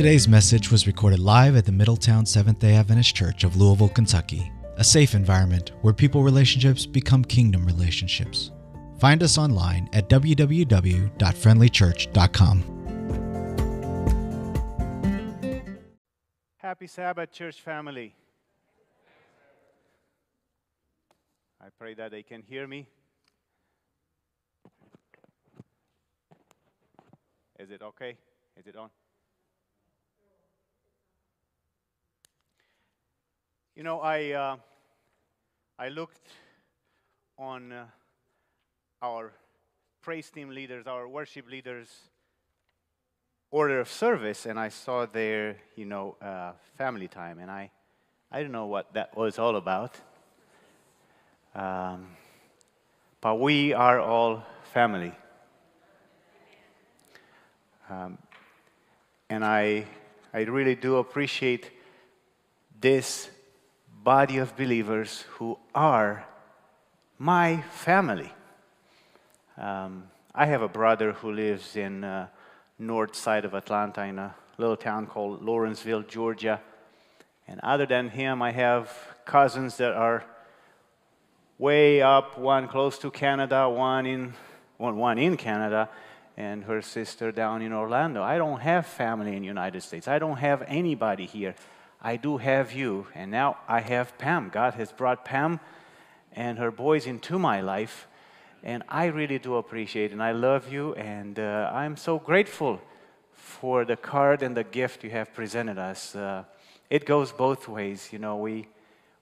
Today's message was recorded live at the Middletown Seventh day Adventist Church of Louisville, Kentucky, a safe environment where people relationships become kingdom relationships. Find us online at www.friendlychurch.com. Happy Sabbath, church family. I pray that they can hear me. Is it okay? Is it on? You know, I, uh, I looked on uh, our praise team leaders, our worship leaders' order of service, and I saw their, you know, uh, family time, and I, I don't know what that was all about. Um, but we are all family. Um, and I, I really do appreciate this body of believers who are my family. Um, I have a brother who lives in uh, north side of Atlanta in a little town called Lawrenceville, Georgia. And other than him, I have cousins that are way up, one close to Canada, one in, one, one in Canada, and her sister down in Orlando. I don't have family in United States. I don't have anybody here. I do have you, and now I have Pam. God has brought Pam and her boys into my life, and I really do appreciate and I love you, and uh, I'm so grateful for the card and the gift you have presented us. Uh, it goes both ways, you know. We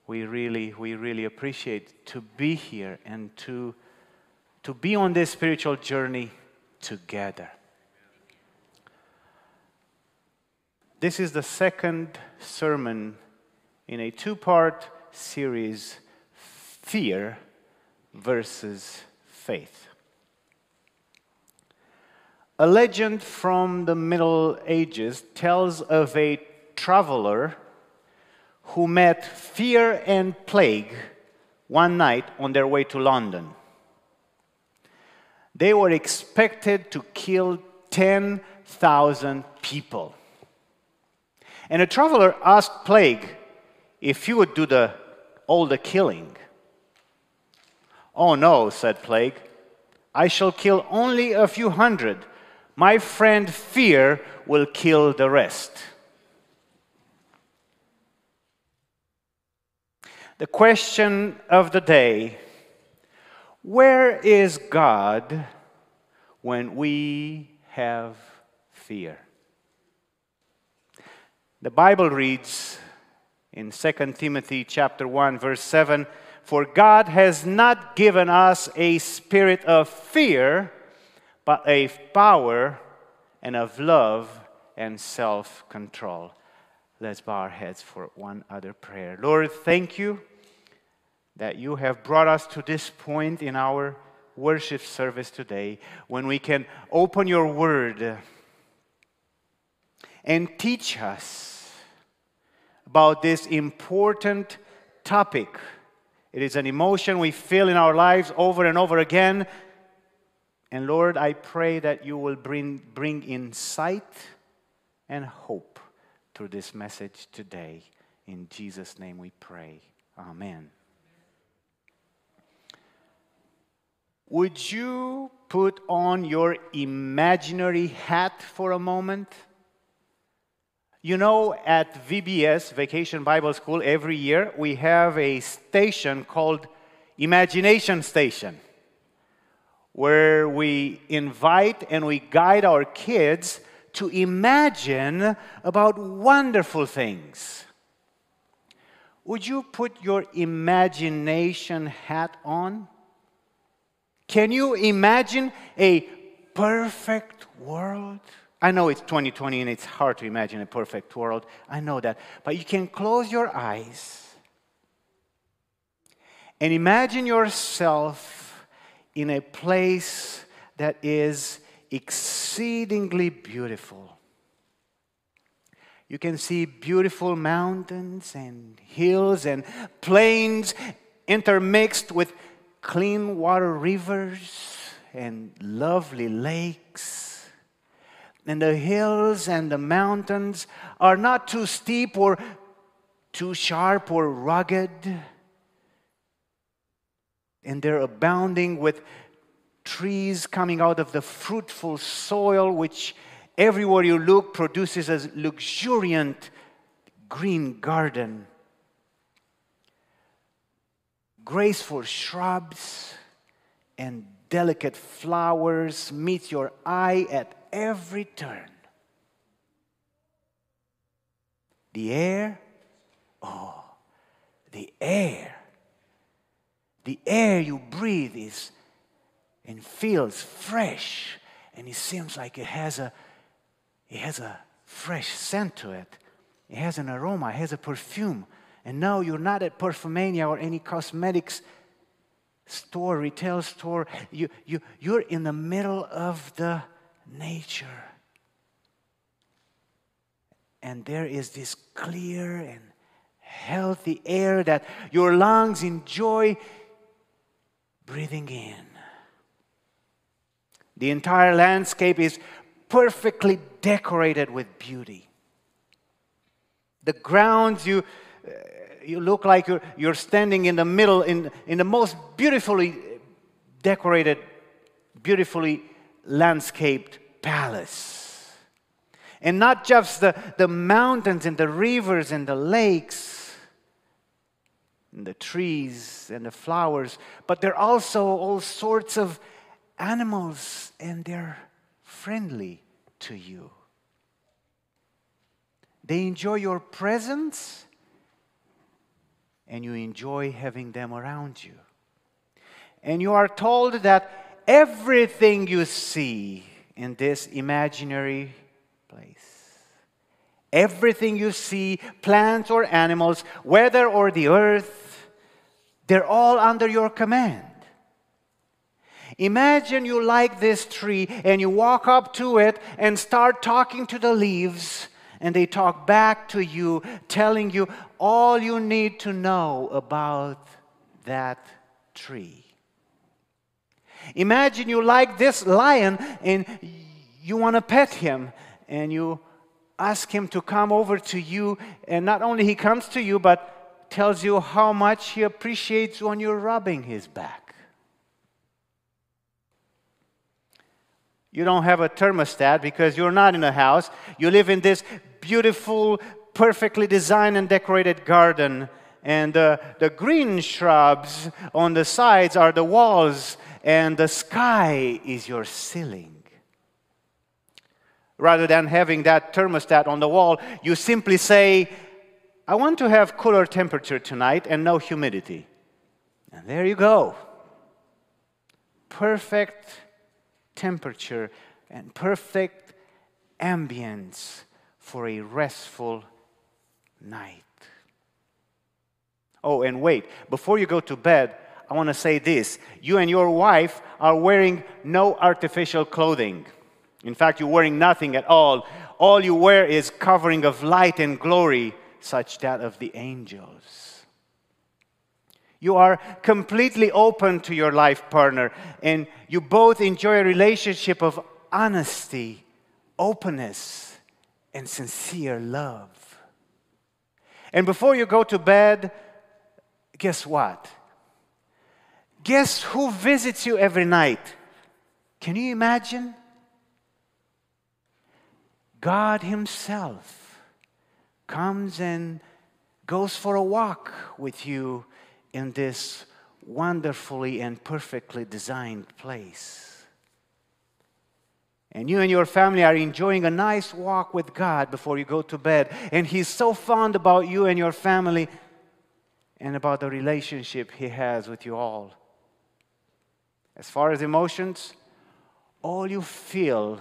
we really we really appreciate to be here and to to be on this spiritual journey together. This is the second sermon in a two part series Fear versus Faith. A legend from the Middle Ages tells of a traveler who met fear and plague one night on their way to London. They were expected to kill 10,000 people. And a traveler asked Plague if he would do the, all the killing. Oh no, said Plague. I shall kill only a few hundred. My friend Fear will kill the rest. The question of the day where is God when we have fear? The Bible reads in 2 Timothy chapter 1 verse 7, "For God has not given us a spirit of fear, but a power and of love and self-control." Let's bow our heads for one other prayer. Lord, thank you that you have brought us to this point in our worship service today when we can open your word and teach us about this important topic. It is an emotion we feel in our lives over and over again. And Lord, I pray that you will bring, bring insight and hope through this message today. In Jesus' name we pray. Amen. Would you put on your imaginary hat for a moment? You know, at VBS, Vacation Bible School, every year we have a station called Imagination Station, where we invite and we guide our kids to imagine about wonderful things. Would you put your imagination hat on? Can you imagine a perfect world? I know it's 2020 and it's hard to imagine a perfect world. I know that. But you can close your eyes and imagine yourself in a place that is exceedingly beautiful. You can see beautiful mountains and hills and plains intermixed with clean water rivers and lovely lakes and the hills and the mountains are not too steep or too sharp or rugged. And they're abounding with trees coming out of the fruitful soil, which everywhere you look produces a luxuriant green garden. Graceful shrubs and delicate flowers meet your eye at every turn. The air, oh, the air. The air you breathe is and feels fresh, and it seems like it has a it has a fresh scent to it. It has an aroma, it has a perfume. And now you're not at Perfumania or any cosmetics store, retail store. You, you, you're in the middle of the nature. And there is this clear and healthy air that your lungs enjoy breathing in. The entire landscape is perfectly decorated with beauty. The grounds you uh, you look like you're, you're standing in the middle in, in the most beautifully decorated, beautifully landscaped palace. And not just the, the mountains and the rivers and the lakes and the trees and the flowers, but there are also all sorts of animals and they're friendly to you. They enjoy your presence and you enjoy having them around you. And you are told that everything you see in this imaginary place, everything you see, plants or animals, weather or the earth, they're all under your command. Imagine you like this tree and you walk up to it and start talking to the leaves and they talk back to you, telling you all you need to know about that tree. Imagine you like this lion and you want to pet him and you ask him to come over to you and not only he comes to you but tells you how much he appreciates when you're rubbing his back. You don't have a thermostat because you're not in a house. You live in this beautiful, perfectly designed and decorated garden. And uh, the green shrubs on the sides are the walls, and the sky is your ceiling. Rather than having that thermostat on the wall, you simply say, I want to have cooler temperature tonight and no humidity. And there you go. Perfect temperature and perfect ambience for a restful night. Oh, and wait, before you go to bed, I want to say this. You and your wife are wearing no artificial clothing. In fact, you're wearing nothing at all. All you wear is covering of light and glory, such that of the angels. You are completely open to your life partner, and you both enjoy a relationship of honesty, openness, and sincere love. And before you go to bed, guess what? Guess who visits you every night? Can you imagine? God Himself comes and goes for a walk with you in this wonderfully and perfectly designed place and you and your family are enjoying a nice walk with God before you go to bed, and He's so fond about you and your family and about the relationship He has with you all. As far as emotions, all you feel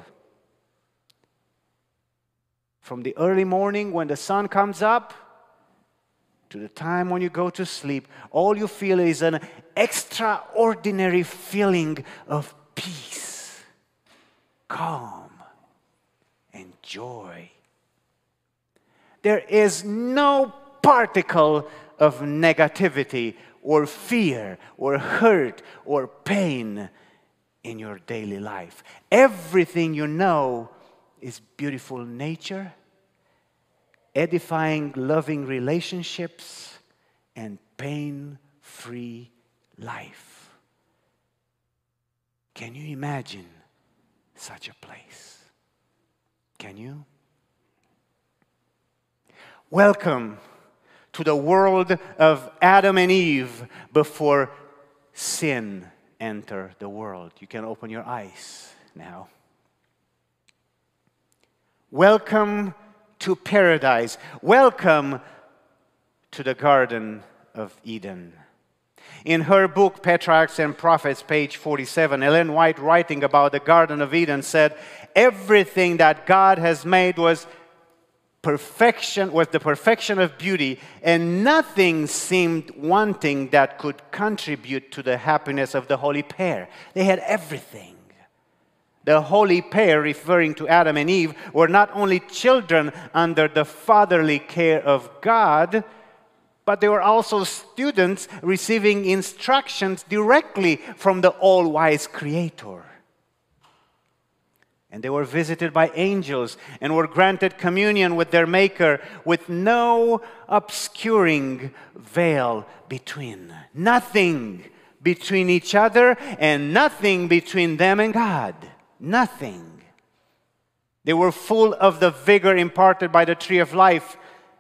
from the early morning when the sun comes up to the time when you go to sleep, all you feel is an extraordinary feeling of peace calm and joy. There is no particle of negativity or fear or hurt or pain in your daily life. Everything you know is beautiful nature, edifying, loving relationships, and pain free life. Can you imagine such a place? Can you? Welcome to the world of Adam and Eve before sin entered the world. You can open your eyes now. Welcome to paradise. Welcome to the Garden of Eden. In her book, Patriarchs and Prophets, page 47, Ellen White, writing about the Garden of Eden, said, Everything that God has made was perfection, was the perfection of beauty, and nothing seemed wanting that could contribute to the happiness of the holy pair. They had everything. The holy pair, referring to Adam and Eve, were not only children under the fatherly care of God, but they were also students receiving instructions directly from the all wise Creator. And they were visited by angels and were granted communion with their Maker with no obscuring veil between. Nothing between each other and nothing between them and God. Nothing. They were full of the vigor imparted by the tree of life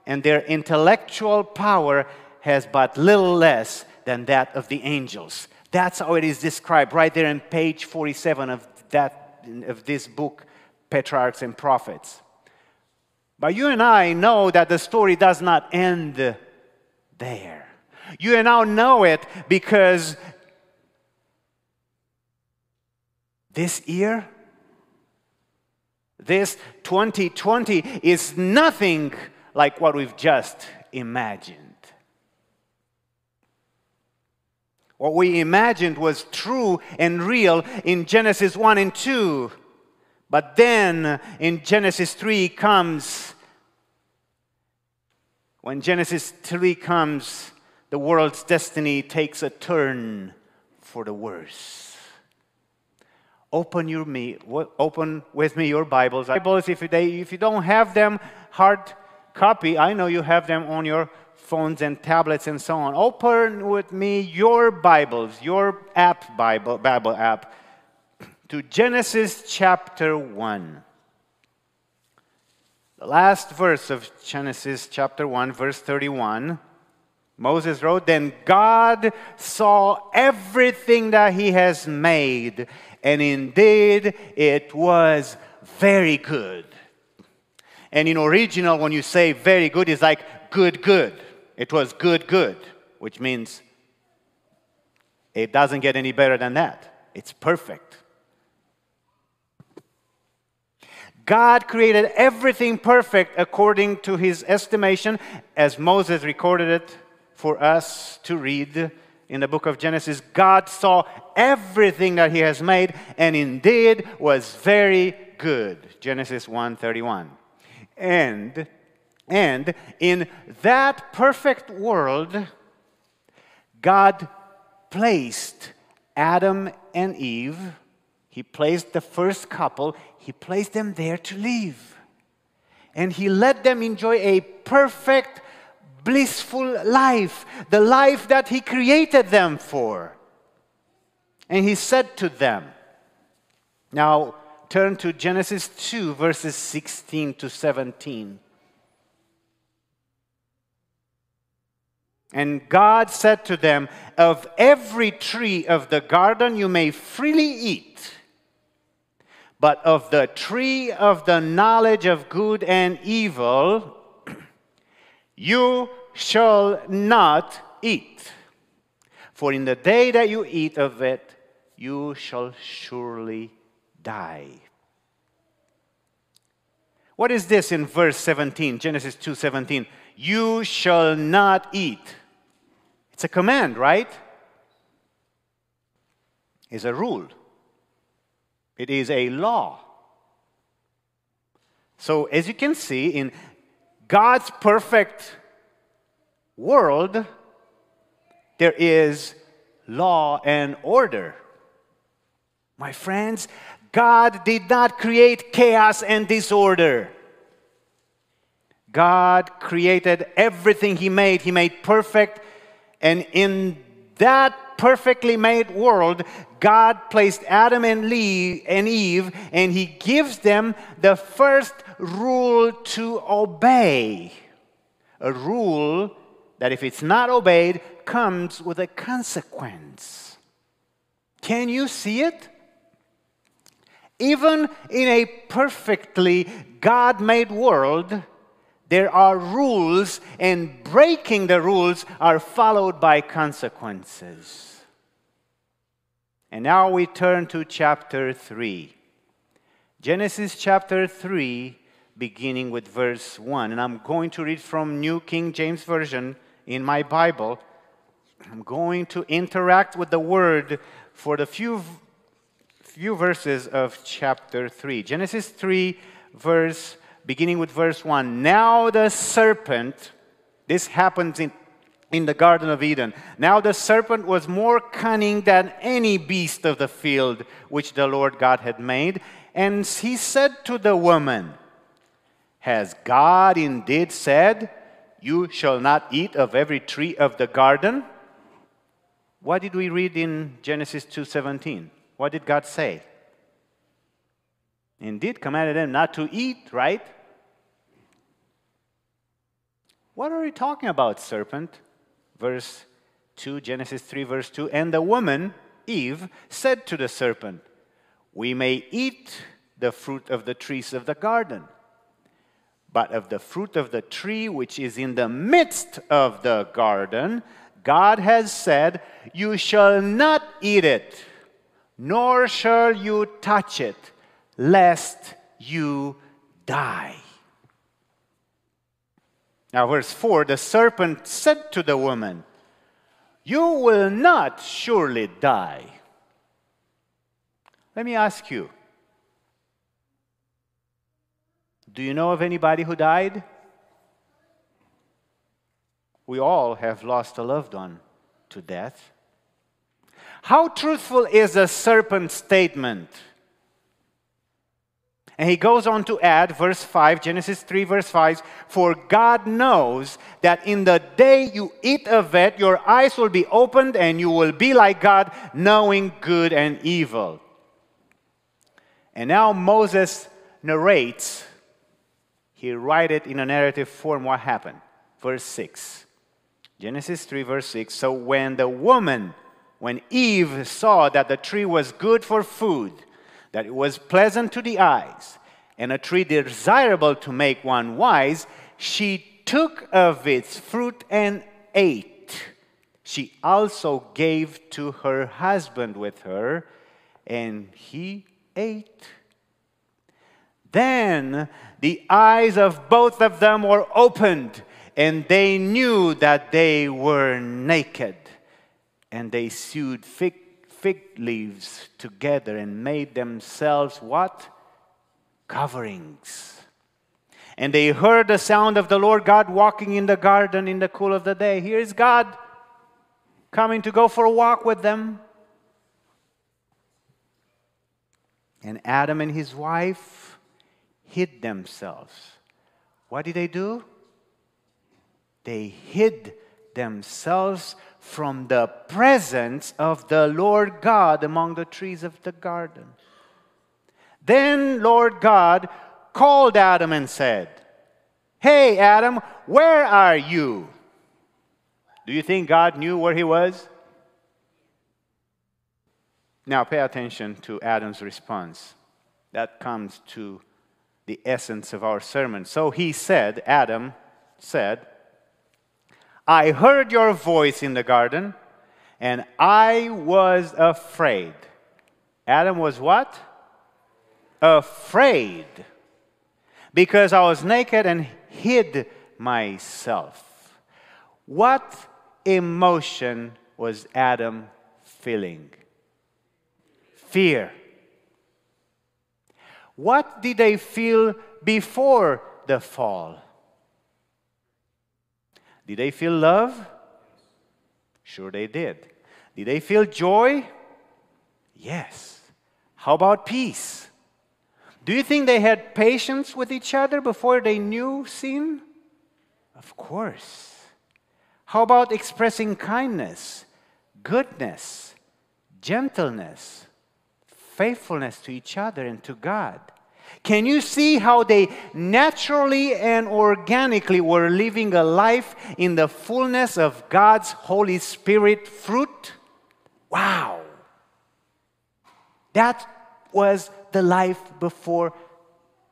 and their intellectual power has but little less than that of the angels. That's how it is described right there in page 47 of, that, of this book, Patriarchs and Prophets. But you and I know that the story does not end there. You and I know it because this year, this 2020 is nothing like what we've just imagined. What we imagined was true and real in Genesis 1 and 2. But then in Genesis 3 comes, when Genesis 3 comes, the world's destiny takes a turn for the worse. Open, your me, open with me your Bibles. Bibles, if, they, if you don't have them, hard copy. I know you have them on your phones and tablets and so on. Open with me your Bibles, your app Bible, Bible app, to Genesis chapter 1. The last verse of Genesis chapter 1, verse 31. Moses wrote, Then God saw everything that he has made, and indeed it was very good. And in original, when you say very good, it's like good, good. It was good, good, which means it doesn't get any better than that. It's perfect. God created everything perfect according to his estimation, as Moses recorded it for us to read in the book of Genesis. God saw everything that he has made, and indeed was very good. Genesis 1:31. And, and in that perfect world, God placed Adam and Eve, He placed the first couple, He placed them there to live. And He let them enjoy a perfect, blissful life, the life that He created them for. And He said to them, Now, turn to Genesis 2, verses 16 to 17. And God said to them, Of every tree of the garden you may freely eat, but of the tree of the knowledge of good and evil you shall not eat. For in the day that you eat of it, you shall surely die. What is this in verse 17, Genesis 2:17? You shall not eat. It's a command, right? It's a rule. It is a law. So, as you can see, in God's perfect world, there is law and order. My friends, God did not create chaos and disorder. God created everything He made, He made perfect. And in that perfectly made world, God placed Adam and Eve, and He gives them the first rule to obey. A rule that, if it's not obeyed, comes with a consequence. Can you see it? Even in a perfectly God made world, there are rules, and breaking the rules are followed by consequences. And now we turn to chapter 3. Genesis chapter 3, beginning with verse 1. And I'm going to read from New King James Version in my Bible. I'm going to interact with the word for the few, few verses of chapter 3. Genesis 3, verse beginning with verse 1. Now the serpent, this happens in, in the Garden of Eden. Now the serpent was more cunning than any beast of the field which the Lord God had made. And he said to the woman, Has God indeed said, You shall not eat of every tree of the garden? What did we read in Genesis 2:17? What did God say? Indeed, commanded them not to eat, right? What are you talking about, serpent? Verse 2, Genesis 3, verse 2. And the woman, Eve, said to the serpent, We may eat the fruit of the trees of the garden, but of the fruit of the tree which is in the midst of the garden, God has said, You shall not eat it, nor shall you touch it, lest you die. Now, verse 4 the serpent said to the woman, You will not surely die. Let me ask you do you know of anybody who died? We all have lost a loved one to death. How truthful is the serpent's statement? And he goes on to add, verse 5, Genesis 3, verse 5 For God knows that in the day you eat of it, your eyes will be opened and you will be like God, knowing good and evil. And now Moses narrates, he writes it in a narrative form what happened. Verse 6. Genesis 3, verse 6. So when the woman, when Eve saw that the tree was good for food, that it was pleasant to the eyes, and a tree desirable to make one wise, she took of its fruit and ate. She also gave to her husband with her, and he ate. Then the eyes of both of them were opened, and they knew that they were naked, and they sewed fig fig leaves together and made themselves what? Coverings. And they heard the sound of the Lord God walking in the garden in the cool of the day. Here's God coming to go for a walk with them. And Adam and his wife hid themselves. What did they do? They hid themselves from the presence of the Lord God among the trees of the garden. Then Lord God called Adam and said, Hey, Adam, where are you? Do you think God knew where he was? Now, pay attention to Adam's response. That comes to the essence of our sermon. So he said, Adam said, I heard your voice in the garden, and I was afraid. Adam was what? Afraid. Because I was naked and hid myself. What emotion was Adam feeling? Fear. What did they feel before the fall? Did they feel love? Sure, they did. Did they feel joy? Yes. How about peace? Do you think they had patience with each other before they knew sin? Of course. How about expressing kindness, goodness, gentleness, faithfulness to each other and to God? Can you see how they naturally and organically were living a life in the fullness of God's Holy Spirit fruit? Wow. That was the life before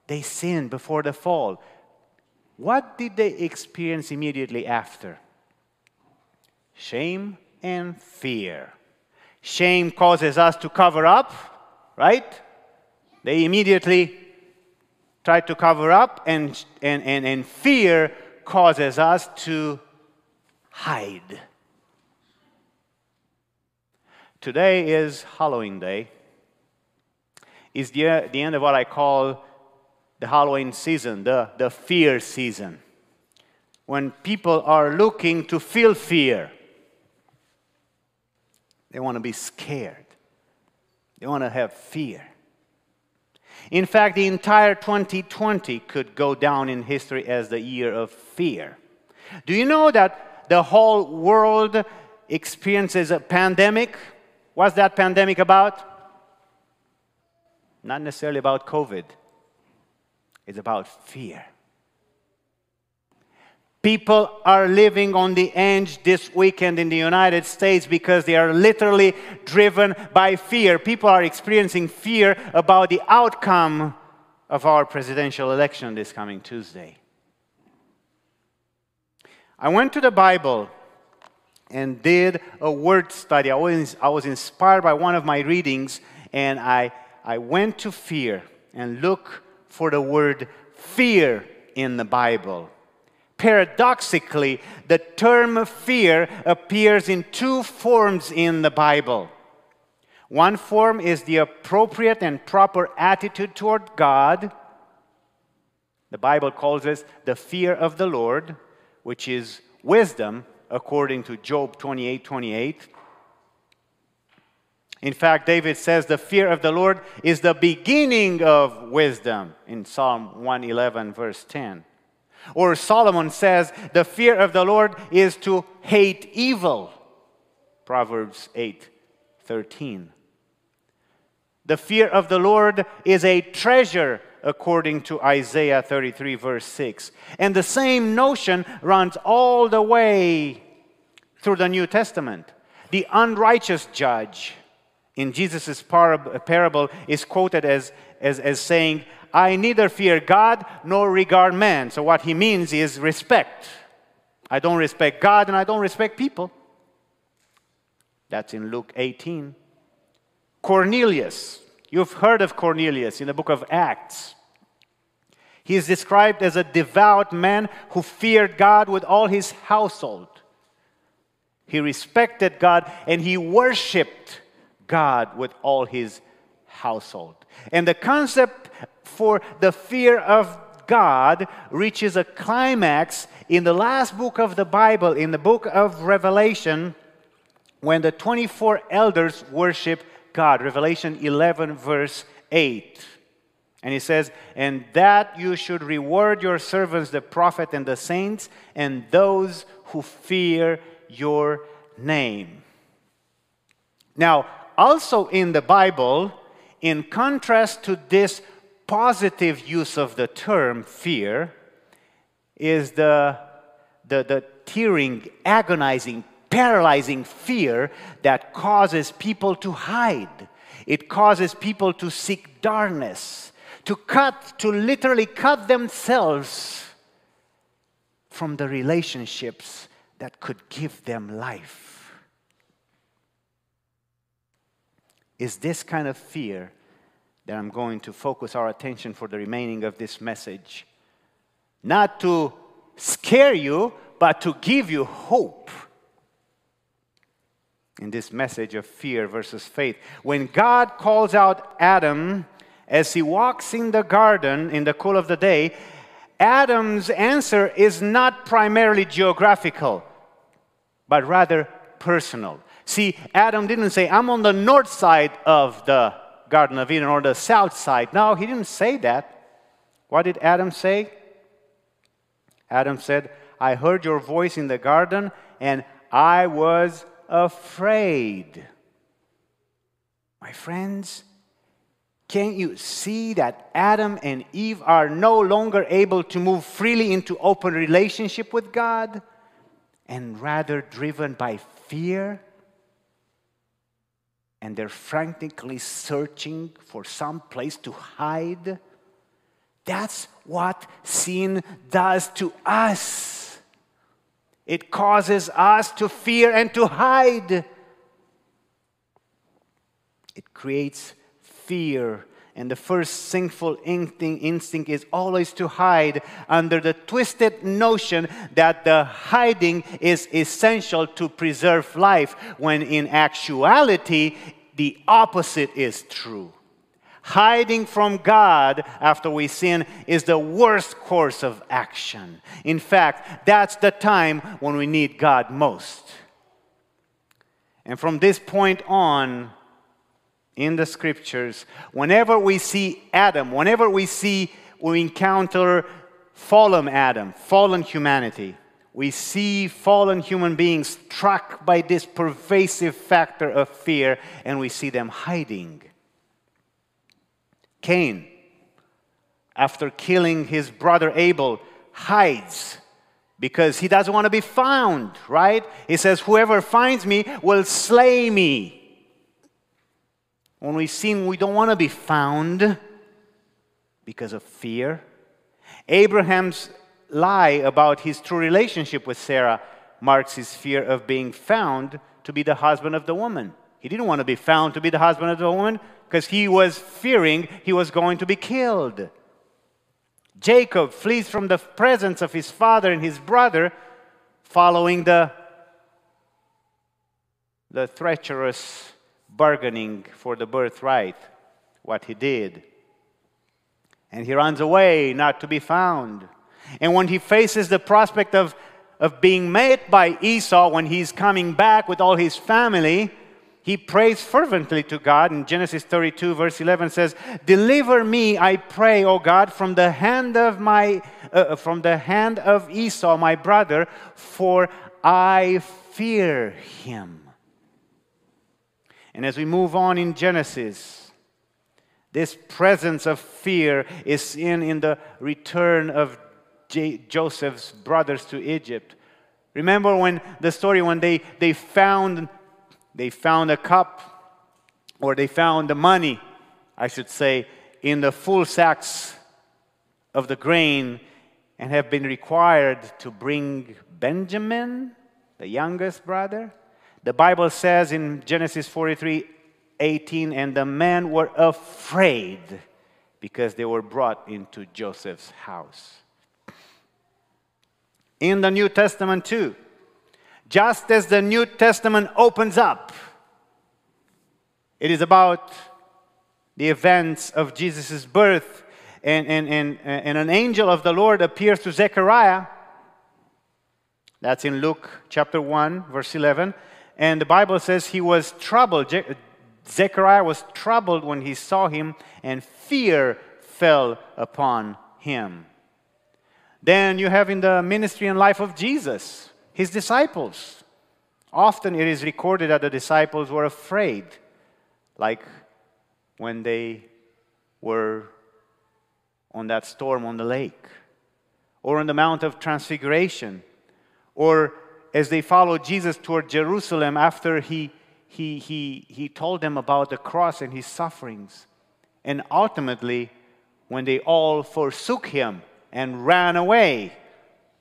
they sinned, before the fall. What did they experience immediately after? Shame and fear. Shame causes us to cover up, right? They immediately try to cover up, and, and, and, and fear causes us to hide. Today is Halloween Day. Is the, the end of what I call the Halloween season, the, the fear season, when people are looking to feel fear. They want to be scared, they want to have fear. In fact, the entire 2020 could go down in history as the year of fear. Do you know that the whole world experiences a pandemic? What's that pandemic about? Not necessarily about COVID it's about fear. People are living on the edge this weekend in the United States because they are literally driven by fear. People are experiencing fear about the outcome of our presidential election this coming Tuesday. I went to the Bible and did a word study. I was, I was inspired by one of my readings, and I, I went to fear and look for the word fear in the Bible. Paradoxically, the term fear appears in two forms in the Bible. One form is the appropriate and proper attitude toward God. The Bible calls this the fear of the Lord, which is wisdom, according to Job 28 28. In fact, David says the fear of the Lord is the beginning of wisdom in Psalm 111, verse 10. Or Solomon says the fear of the Lord is to hate evil. Proverbs 8, 13. The fear of the Lord is a treasure, according to Isaiah 33, verse 6. And the same notion runs all the way through the New Testament. The unrighteous judge in Jesus' parable is quoted as, as, as saying, I neither fear God nor regard man. So, what he means is respect. I don't respect God and I don't respect people. That's in Luke 18. Cornelius. You've heard of Cornelius in the book of Acts. He is described as a devout man who feared God with all his household. He respected God and he worshiped God with all his household. And the concept for the fear of God reaches a climax in the last book of the Bible, in the book of Revelation, when the 24 elders worship God. Revelation 11, verse 8. And he says, And that you should reward your servants, the prophet and the saints, and those who fear your name. Now, also in the Bible, in contrast to this positive use of the term fear, is the, the, the tearing, agonizing, paralyzing fear that causes people to hide. It causes people to seek darkness, to cut, to literally cut themselves from the relationships that could give them life. is this kind of fear that I'm going to focus our attention for the remaining of this message. Not to scare you, but to give you hope in this message of fear versus faith. When God calls out Adam as he walks in the garden in the cool of the day, Adam's answer is not primarily geographical, but rather personal. See, Adam didn't say, I'm on the north side of the Garden of Eden or the south side. No, he didn't say that. What did Adam say? Adam said, I heard your voice in the garden and I was afraid. My friends, can't you see that Adam and Eve are no longer able to move freely into open relationship with God and rather driven by fear? And they're frantically searching for some place to hide. That's what sin does to us. It causes us to fear and to hide. It creates fear. And the first sinful instinct is always to hide under the twisted notion that the hiding is essential to preserve life, when in actuality, the opposite is true. Hiding from God after we sin is the worst course of action. In fact, that's the time when we need God most. And from this point on, in the scriptures, whenever we see Adam, whenever we see, we encounter fallen Adam, fallen humanity, we see fallen human beings struck by this pervasive factor of fear and we see them hiding. Cain, after killing his brother Abel, hides because he doesn't want to be found, right? He says, Whoever finds me will slay me. When we sin, we don't want to be found because of fear. Abraham's lie about his true relationship with Sarah marks his fear of being found to be the husband of the woman. He didn't want to be found to be the husband of the woman because he was fearing he was going to be killed. Jacob flees from the presence of his father and his brother following the, the treacherous bargaining for the birthright, what he did. And he runs away, not to be found. And when he faces the prospect of, of being met by Esau when he's coming back with all his family, he prays fervently to God. In Genesis 32, verse 11 says, Deliver me, I pray, O God, from the hand of my uh, from the hand of Esau, my brother, for I fear him. And as we move on in Genesis, this presence of fear is seen in the return of J- Joseph's brothers to Egypt. Remember when the story when they, they found they found a cup or they found the money, I should say, in the full sacks of the grain and have been required to bring Benjamin, the youngest brother, the Bible says in Genesis 43 18, and the men were afraid because they were brought into Joseph's house. In the New Testament, too, just as the New Testament opens up, it is about the events of Jesus' birth, and, and, and, and an angel of the Lord appears to Zechariah. That's in Luke chapter 1, verse 11. And the Bible says he was troubled. Je- Zechariah was troubled when he saw him, and fear fell upon him. Then you have in the ministry and life of Jesus, his disciples. Often it is recorded that the disciples were afraid, like when they were on that storm on the lake, or on the Mount of Transfiguration, or as they followed Jesus toward Jerusalem after he, he, he, he told them about the cross and his sufferings. And ultimately, when they all forsook him and ran away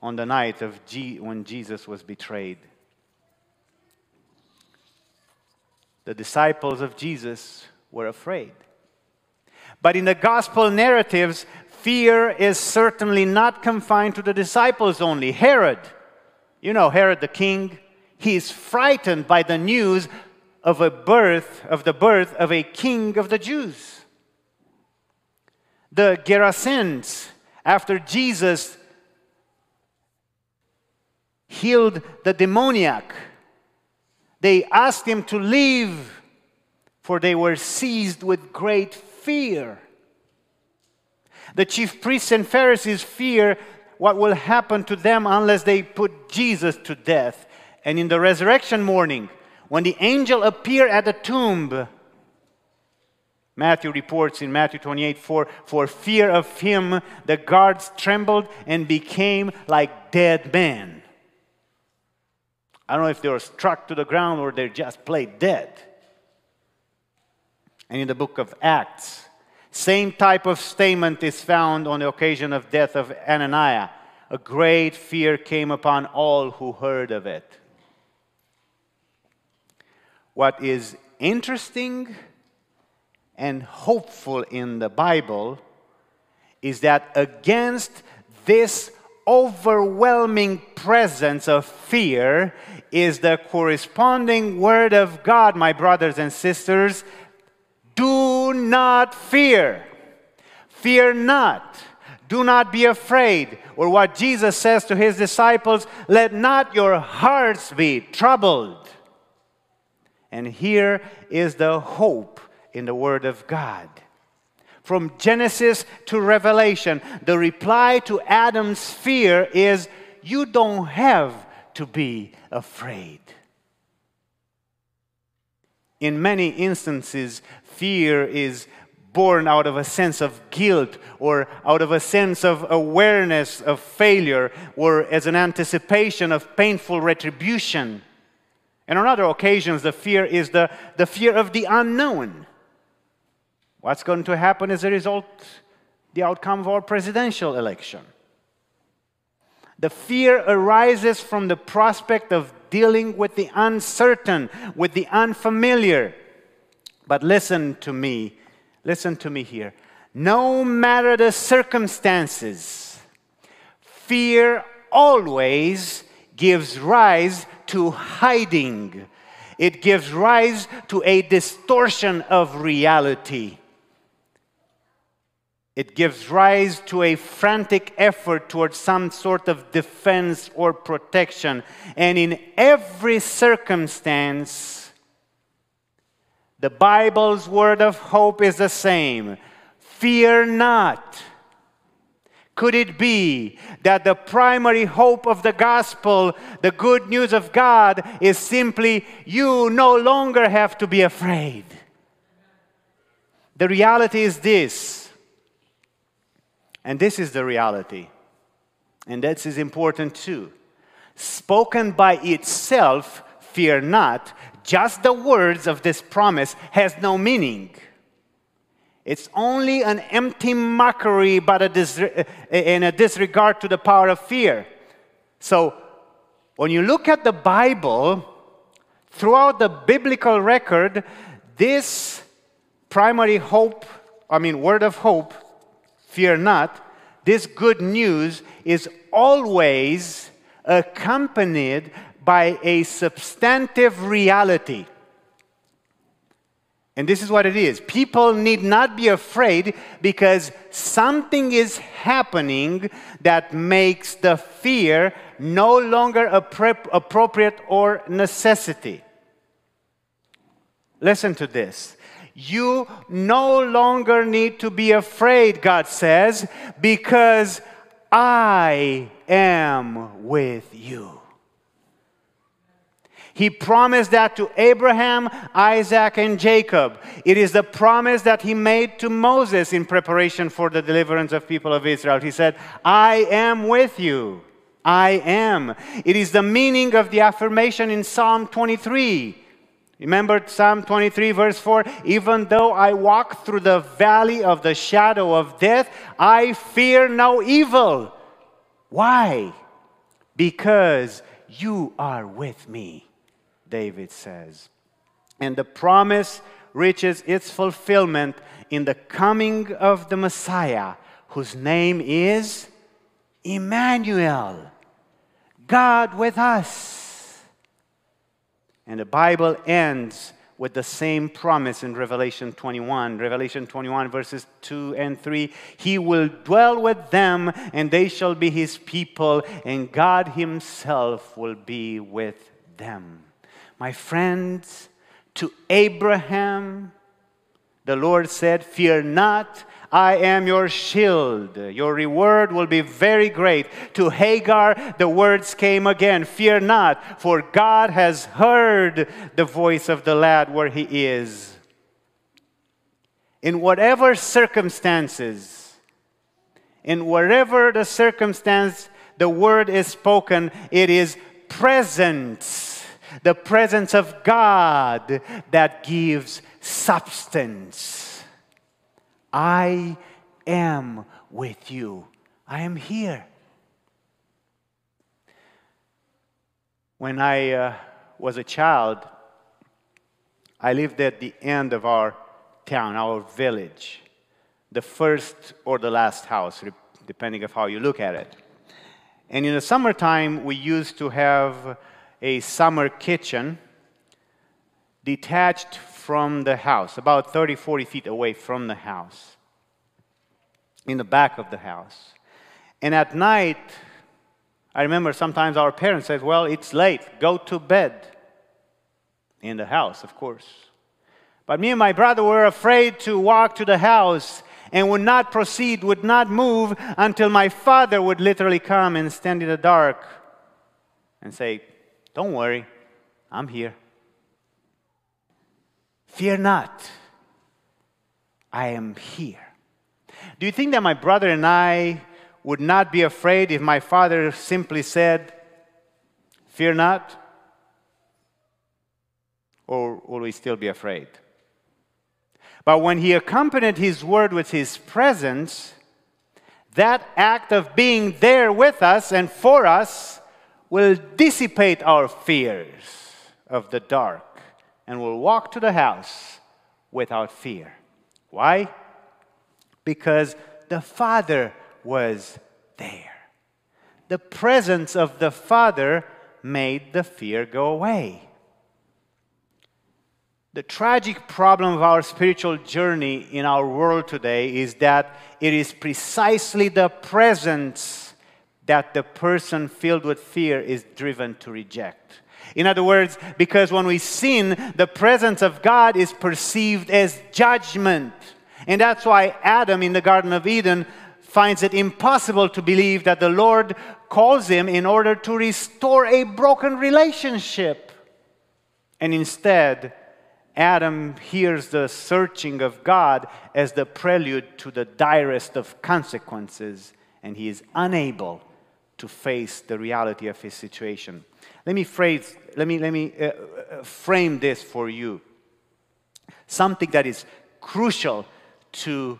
on the night of G- when Jesus was betrayed. The disciples of Jesus were afraid. But in the gospel narratives, fear is certainly not confined to the disciples only. Herod, you know, Herod the king, he is frightened by the news of a birth, of the birth of a king of the Jews. The Gerasenes, after Jesus healed the demoniac, they asked him to leave for they were seized with great fear. The chief priests and Pharisees fear what will happen to them unless they put Jesus to death. And in the resurrection morning, when the angel appeared at the tomb, Matthew reports in Matthew 28 4, for fear of him, the guards trembled and became like dead men. I don't know if they were struck to the ground or they just played dead. And in the book of Acts, same type of statement is found on the occasion of death of Ananias. A great fear came upon all who heard of it. What is interesting and hopeful in the Bible is that against this overwhelming presence of fear is the corresponding word of God, my brothers and sisters. Do not fear. Fear not. Do not be afraid. Or what Jesus says to his disciples, let not your hearts be troubled. And here is the hope in the Word of God. From Genesis to Revelation, the reply to Adam's fear is you don't have to be afraid. In many instances, fear is born out of a sense of guilt or out of a sense of awareness of failure or as an anticipation of painful retribution. And on other occasions, the fear is the, the fear of the unknown. What's going to happen as a result, the outcome of our presidential election? The fear arises from the prospect of dealing with the uncertain, with the unfamiliar. But listen to me, listen to me here. No matter the circumstances, fear always gives rise to hiding. It gives rise to a distortion of reality. It gives rise to a frantic effort towards some sort of defense or protection. And in every circumstance, the Bible's word of hope is the same fear not. Could it be that the primary hope of the gospel, the good news of God, is simply you no longer have to be afraid? The reality is this and this is the reality. And that is important too. Spoken by itself, fear not, just the words of this promise has no meaning. It's only an empty mockery but a in eh, a disregard to the power of fear. So, when you look at the Bible, throughout the biblical record, this primary hope, I mean, word of hope, Fear not. This good news is always accompanied by a substantive reality. And this is what it is. People need not be afraid because something is happening that makes the fear no longer appropriate or necessity. Listen to this. You no longer need to be afraid, God says, because I am with you. He promised that to Abraham, Isaac, and Jacob. It is the promise that he made to Moses in preparation for the deliverance of people of Israel. He said, I am with you. I am. It is the meaning of the affirmation in Psalm 23. Remember Psalm 23, verse 4? Even though I walk through the valley of the shadow of death, I fear no evil. Why? Because you are with me, David says. And the promise reaches its fulfillment in the coming of the Messiah, whose name is Emmanuel, God with us. And the Bible ends with the same promise in Revelation 21. Revelation 21, verses 2 and 3. He will dwell with them, and they shall be his people, and God himself will be with them. My friends, To Abraham, the Lord said, Fear not, I am your shield. Your reward will be very great. To Hagar, the words came again Fear not, for God has heard the voice of the lad where he is. In whatever circumstances, in whatever the circumstance the word is spoken, it is presence, the presence of God that gives substance. I am with you. I am here. When I uh, was a child, I lived at the end of our town, our village, the first or the last house, depending of how you look at it. And in the summertime, we used to have a summer kitchen detached from the house, about 30, 40 feet away from the house, in the back of the house. And at night, I remember sometimes our parents said, Well, it's late, go to bed. In the house, of course. But me and my brother were afraid to walk to the house and would not proceed, would not move until my father would literally come and stand in the dark and say, Don't worry, I'm here. Fear not, I am here. Do you think that my brother and I would not be afraid if my father simply said, Fear not? Or will we still be afraid? But when he accompanied his word with his presence, that act of being there with us and for us will dissipate our fears of the dark and will walk to the house without fear. Why? Because the Father was there. The presence of the Father made the fear go away. The tragic problem of our spiritual journey in our world today is that it is precisely the presence that the person filled with fear is driven to reject. In other words, because when we sin, the presence of God is perceived as judgment. And that's why Adam in the Garden of Eden finds it impossible to believe that the Lord calls him in order to restore a broken relationship. And instead, Adam hears the searching of God as the prelude to the direst of consequences, and he is unable to face the reality of his situation. Let me phrase, let me, let me uh, uh, frame this for you. Something that is crucial to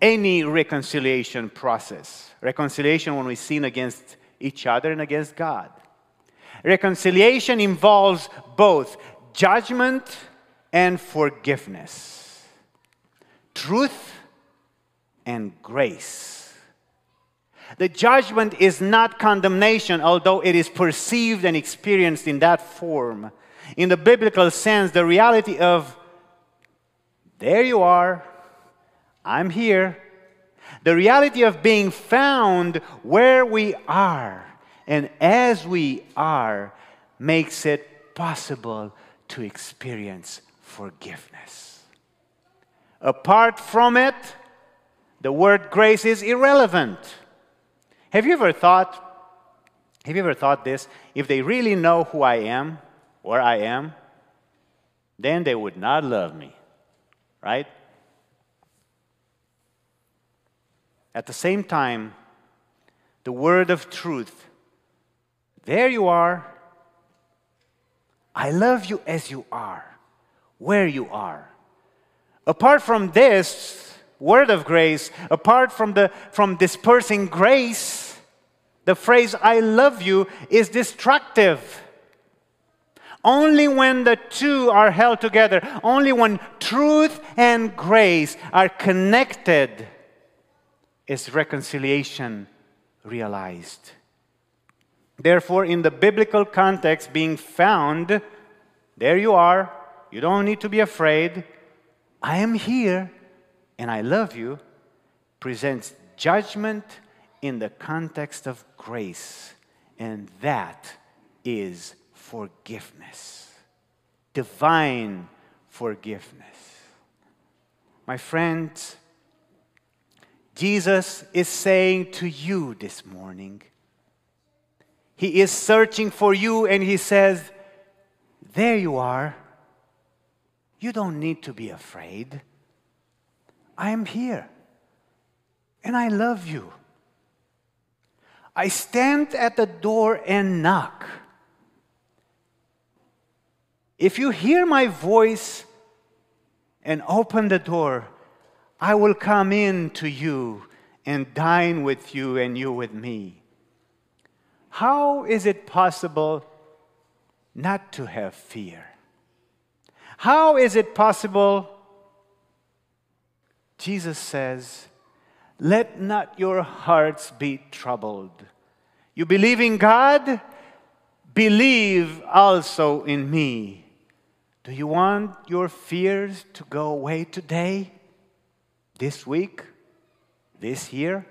any reconciliation process. Reconciliation when we sin against each other and against God. Reconciliation involves both judgment and forgiveness, truth and grace. The judgment is not condemnation, although it is perceived and experienced in that form. In the biblical sense, the reality of there you are, I'm here. The reality of being found where we are and as we are makes it possible to experience forgiveness. Apart from it, the word grace is irrelevant. Have you ever thought, have you ever thought this? If they really know who I am, where I am, then they would not love me, right? At the same time, the word of truth, there you are. I love you as you are where you are. Apart from this word of grace, apart from, the, from dispersing grace, the phrase I love you is destructive. Only when the two are held together, only when truth and grace are connected, is reconciliation realized. Therefore, in the biblical context, being found, there you are, you don't need to be afraid. I am here and I love you presents judgment in the context of grace, and that is forgiveness. Divine forgiveness. My friends, Jesus is saying to you this morning, He is searching for you and He says, There you are. You don't need to be afraid. I am here and I love you. I stand at the door and knock. If you hear my voice and open the door, I will come in to you and dine with you and you with me. How is it possible not to have fear? How is it possible? Jesus says, Let not your hearts be troubled. You believe in God? Believe also in me. Do you want your fears to go away today? This week? This year?